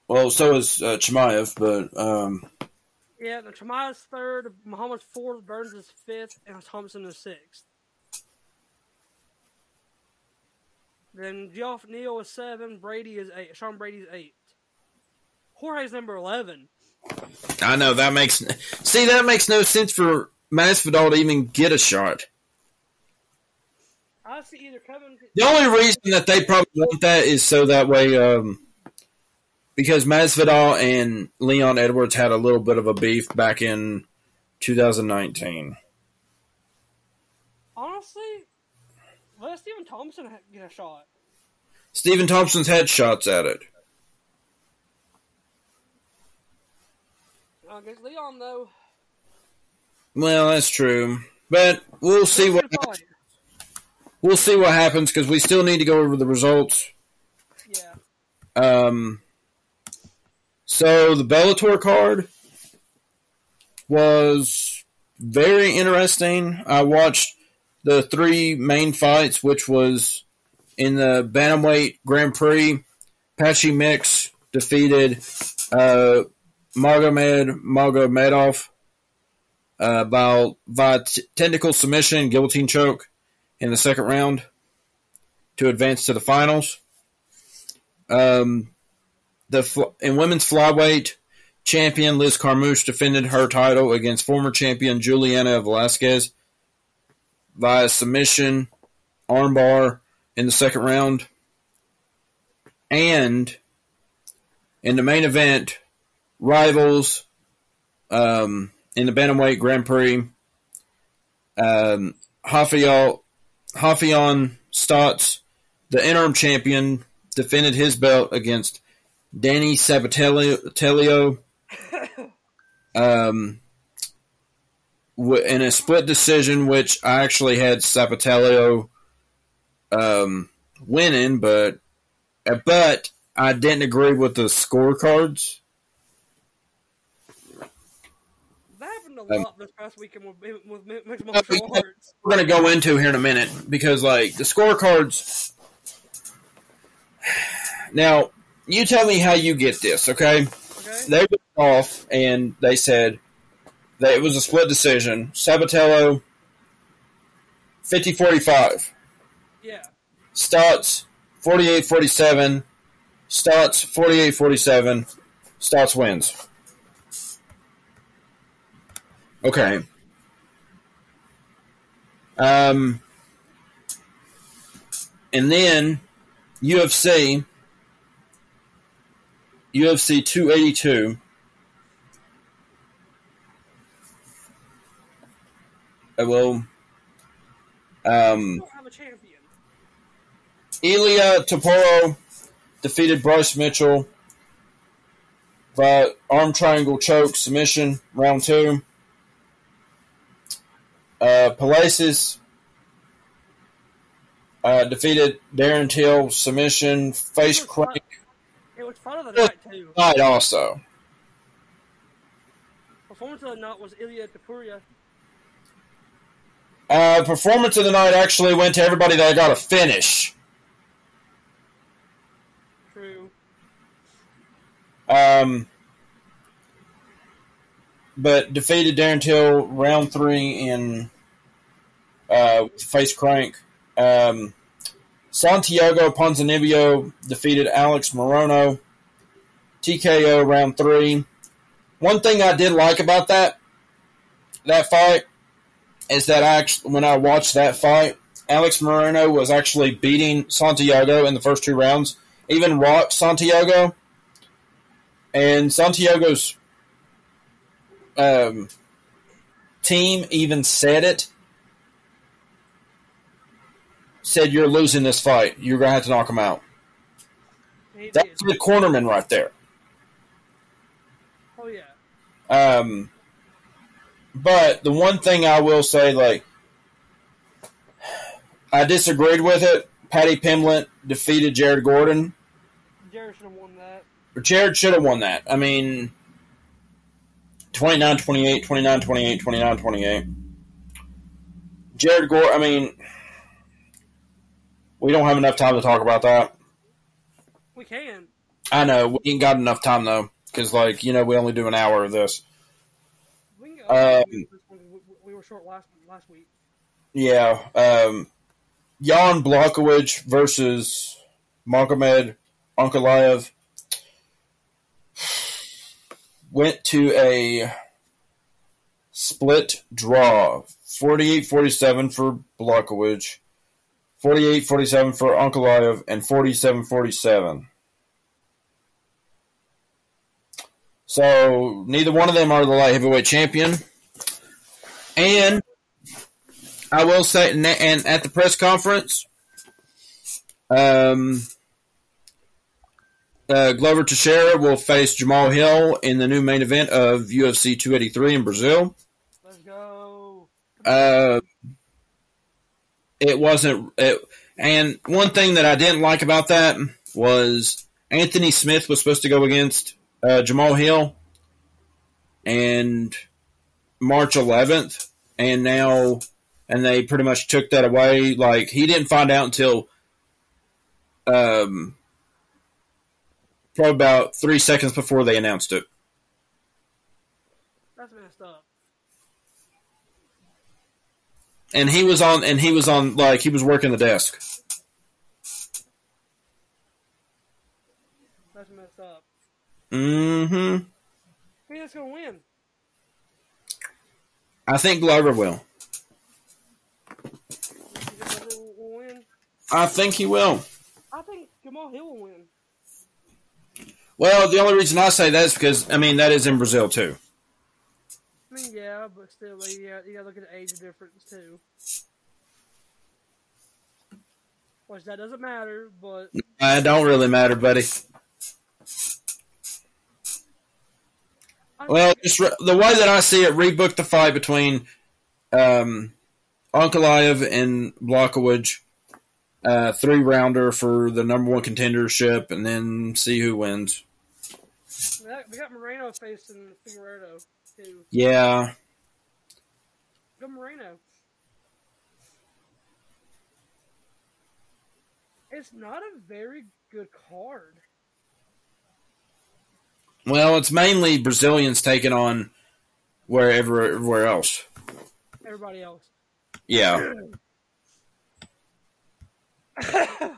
Well, so is uh, Chimaev, but um, Yeah, the Chimaev's third, Muhammad's fourth, Burns is fifth, and Thompson is sixth. Then Geoff Neal is seven, Brady is eight, Sean Brady's eight. Jorge's number eleven. I know that makes see that makes no sense for Masvidal to even get a shot. I see either Kevin. The only reason that they probably want that is so that way, um, because Masvidal and Leon Edwards had a little bit of a beef back in 2019. Honestly, let Stephen Thompson get a shot. Stephen Thompson's had shots at it. Uh, against Leon though, Well, that's true, but we'll see what we'll see what happens because we still need to go over the results. Yeah, Um, so the Bellator card was very interesting. I watched the three main fights, which was in the bantamweight Grand Prix. Patchy Mix defeated uh, Magomed Magomedov uh, by, by t- technical submission, guillotine choke in the second round to advance to the finals. Um, the in women's flyweight, champion Liz Carmouche defended her title against former champion Juliana Velasquez via submission, armbar in the second round, and in the main event, rivals um, in the bantamweight Grand Prix, um, Rafael Raufeon Stots, the interim champion, defended his belt against Danny Sabatello um, w- in a split decision, which I actually had Sabatello um, winning, but but I didn't agree with the scorecards. that happened a Um, lot this past weekend with, with mi- mixed martial arts. We're going to go into here in a minute because, like, the scorecards. [SIGHS] Now, you tell me how you get this, okay? Okay, they went off and they said that it was a split decision. Sabatello, 50 45. yeah, Stots, 48 47. Stots, 48 47. Stots wins. Okay. Um, and then UFC, UFC 282. Uh, well, we um, don't have a champion. Ilia Topuria defeated Bryce Mitchell via arm triangle choke submission round two. Uh, Du Plessis uh, defeated Darren Till submission face crank Was fun of the night too. night also. Performance of the night was Ilia Topuria. Uh, performance of the night actually went to everybody that got a finish. True. Um, but defeated Darren Till round three in uh, face crank. Um, Santiago Ponzinibbio defeated Alex Morono. TKO round three. One thing I did like about that that fight is that I actually, when I watched that fight, Alex Morono was actually beating Santiago in the first two rounds, even rocked Santiago, and Santiago's um, team even said it. Said you're losing this fight. You're gonna have to knock him out. He That's did. the cornerman right there. Oh yeah. Um, but the one thing I will say, like, I disagreed with it. Paddy Pimblett defeated Jared Gordon. Jared should have won that. Jared should have won that. I mean, 29 28, 29 28, 29 28. Jared Gordon, I mean, we don't have enough time to talk about that. We can. I know. We ain't got enough time, though, because, like, you know, we only do an hour of this. We, can Um, we, we were short last last week. Yeah. Um, Jan Blachowicz versus Magomed Ankalaev went to a split draw 48 47 for Blachowicz, 48 47 for Ankalaev, and 47 47. So neither one of them are the light heavyweight champion. And I will say, and and at the press conference, um, uh, Glover Teixeira will face Jamal Hill in the new main event of UFC 283 in Brazil. Let's go. Uh, it wasn't, it, and one thing that I didn't like about that was Anthony Smith was supposed to go against uh, Jamal Hill, and March 11th, and now, and they pretty much took that away. Like he didn't find out until, um, probably about three seconds before they announced it. That's messed up. And he was on, and he was on, like he was working the desk. That's messed up. Mm-hmm. Who's that's gonna win? I think Glover will. Think Glover will, will win? I think he will. I think Jamal Hill will win. Well, the only reason I say that is because I mean that is in Brazil too. I mean, yeah, but still, like, you, got, you gotta look at the age difference too. Which that doesn't matter, but It don't really matter, buddy. Well, just re- the way that I see it, rebook the fight between um, Ankalaev and Blachowicz, uh, three rounder for the number one contendership, and then see who wins. we got, Moreno facing Figueiredo too. Yeah, Go Moreno. It's not a very good card. well, it's mainly Brazilians taking on wherever everywhere else. Everybody else. Yeah, [COUGHS]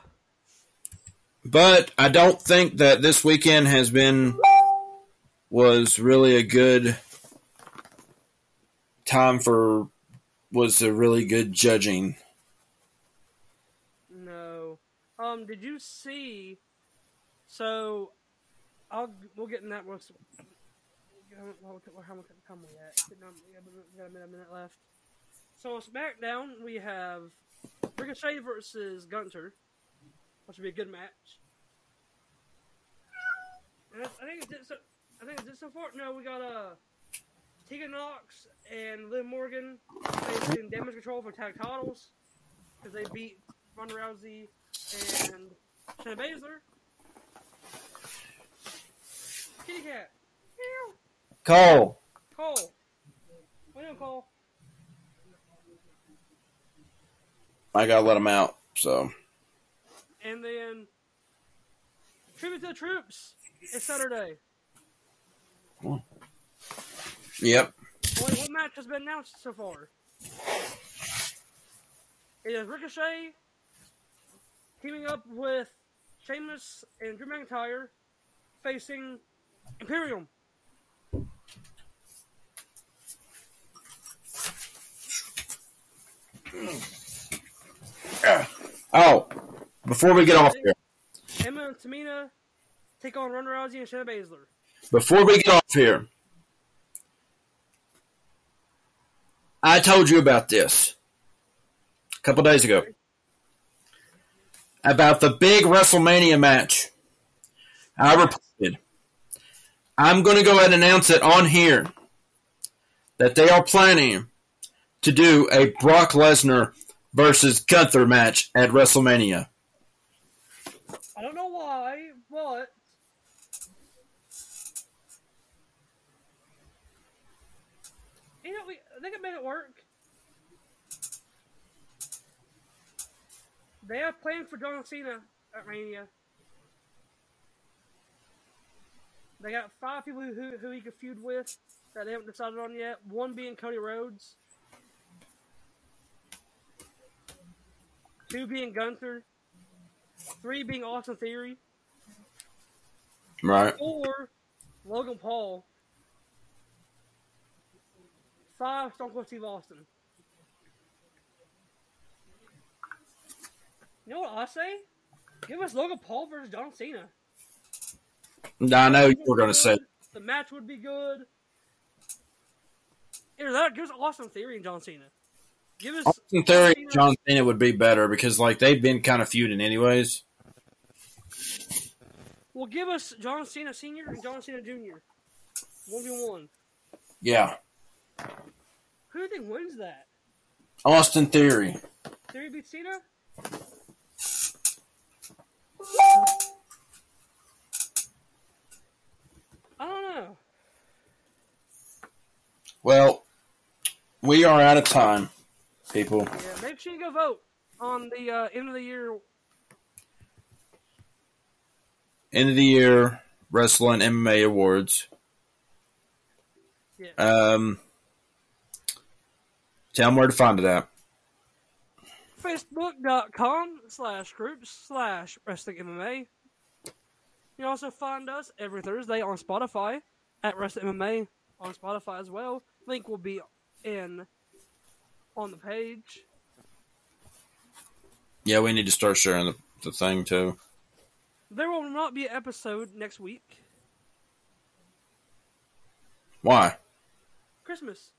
but I don't think that this weekend has been was really a good time for was a really good judging. No. Um, did you see? So, I'll we'll get in that once. How much time we? We got a minute, left. So SmackDown we have Ricochet versus Gunther, which would be a good match. I I think it's it so, I think it's it so far. No, we got uh, Tegan Knox and Liv Morgan facing Damage Control for tag titles because they beat Ronda Rousey and Shayna Baszler. Kitty cat. Meow. Cole, Cole. What you Cole? I gotta let him out. So And then Tribute to the Troops. It's Saturday. Yep, What, what match has been announced so far? It is Ricochet teaming up with Sheamus and Drew McIntyre facing Imperium. [CLEARS THROAT] Oh, before we get off here, Emma and Tamina take on Ronda Rousey and Shayna Baszler. before we get off here, I told you about this a couple days ago about the big WrestleMania match. I reported. I'm going to go ahead and announce it on here that they are planning to do a Brock Lesnar versus Gunther match at WrestleMania. I don't know why, but you know, we they can make it work. They have plans for John Cena at Mania. They got five people who who he could feud with that they haven't decided on yet. One being Cody Rhodes. Two being Gunther. Three being Austin Theory. Right. Four, Logan Paul. Five, Stone Cold Steve Austin. You know what I say? Give us Logan Paul versus John Cena. I know you were going to say. The match would be good. Either that, or give us Austin Theory and John Cena. Give us Austin Theory, Cena- John Cena would be better because like they've been kind of feuding anyways. Well, give us John Cena Senior and John Cena Junior. One v one. Yeah, Who do you think wins that? Austin Theory. Theory beats Cena? I don't know. Well, we are out of time, people. Yeah, make sure you go vote on the uh, end of the year. End of the year wrestling MMA awards. Yeah. Um, tell them where to find it at. Facebook.com slash groups slash wrestling MMA. You can also find us every Thursday on Spotify at Wrestling MMA on Spotify as well. Link will be in on the page. Yeah, we need to start sharing the, the thing too. There will not be an episode next week. Why? Christmas.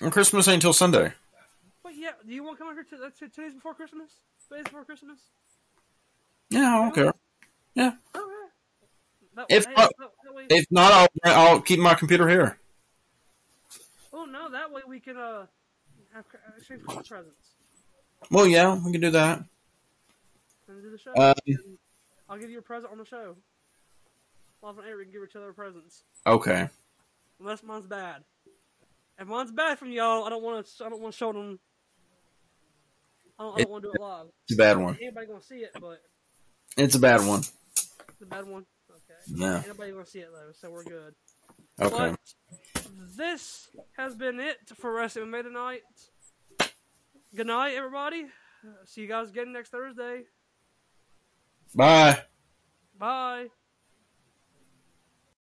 And Christmas ain't till Sunday. But yeah, do you want to come over here to, to two days before Christmas? Two days before Christmas? Yeah, I don't care. Oh, yeah. That, If hey, not- that- way- If not, I'll I'll keep my computer here. oh no, that way we can uh have exchange Christmas presents Well, yeah, we can do that. and do the show. Um, I'll give you a present on the show. Off on air, we can give each other presents. Okay. Unless mine's bad. If mine's bad from y'all, I don't want to. I don't want to show them. I don't, don't want to do it live. It's a bad one. Anybody gonna see it, but It's a bad one. it's a bad one. Okay. Yeah. Anybody gonna see it though, so we're good. Okay. But this has been it for Wrestling MMA tonight. Good night, everybody. See you guys again next Thursday. Bye. Bye.